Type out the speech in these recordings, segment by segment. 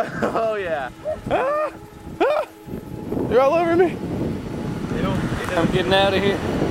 Oh yeah. Ah! Ah! They're all over me. They don't. They I'm getting out of here.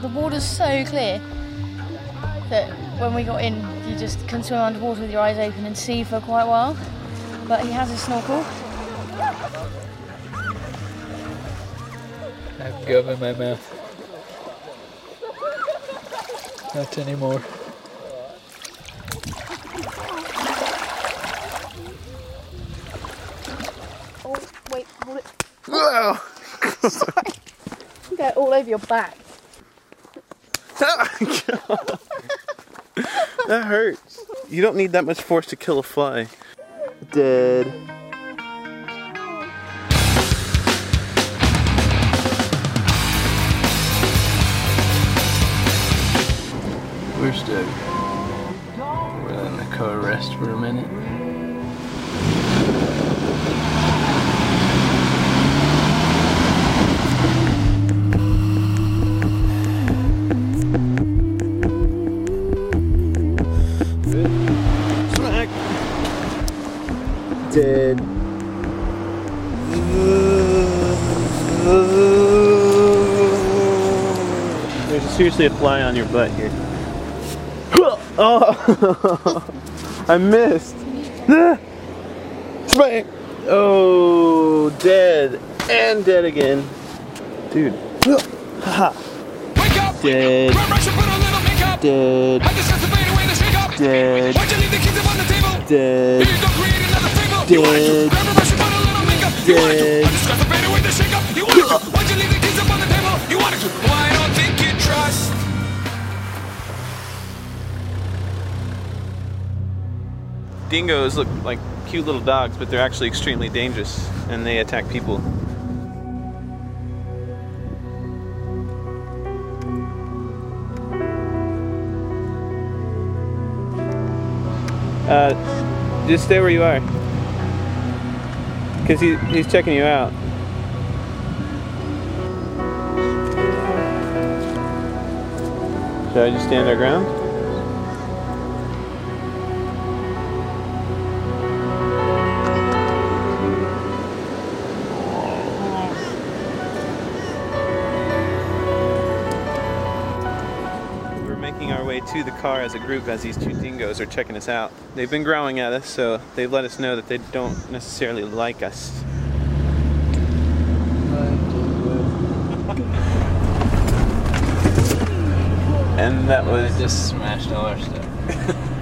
Well, The water's so clear that when we got in, you just can swim underwater with your eyes open and see for quite a while. But he has a snorkel. I have gum in my mouth. Not anymore. Oh, wait, hold it. Sorry. Get all over your back. that hurts. You don't need that much force to kill a fly. Dead. We're stuck. We're letting the car rest for a minute. Dead. There's seriously a fly on your butt here. Oh, I missed. Smack. Oh, dead and dead again, dude. Haha. Wake up! Dead. Run, rush, and put on little makeup. Dead. I just have to fade away the shake up. Dead. Why'd you leave the keys up on the table? Dead. Dead. Dead. Dingoes look like cute little dogs, but they're actually extremely dangerous and they attack people. Uh, just stay where you are. Because he, he's checking you out. Should I just stand our ground? Our way to the car as a group as these two dingoes are checking us out. They've been growling at us, so they've let us know that they don't necessarily like us. And that was just smashed all our stuff.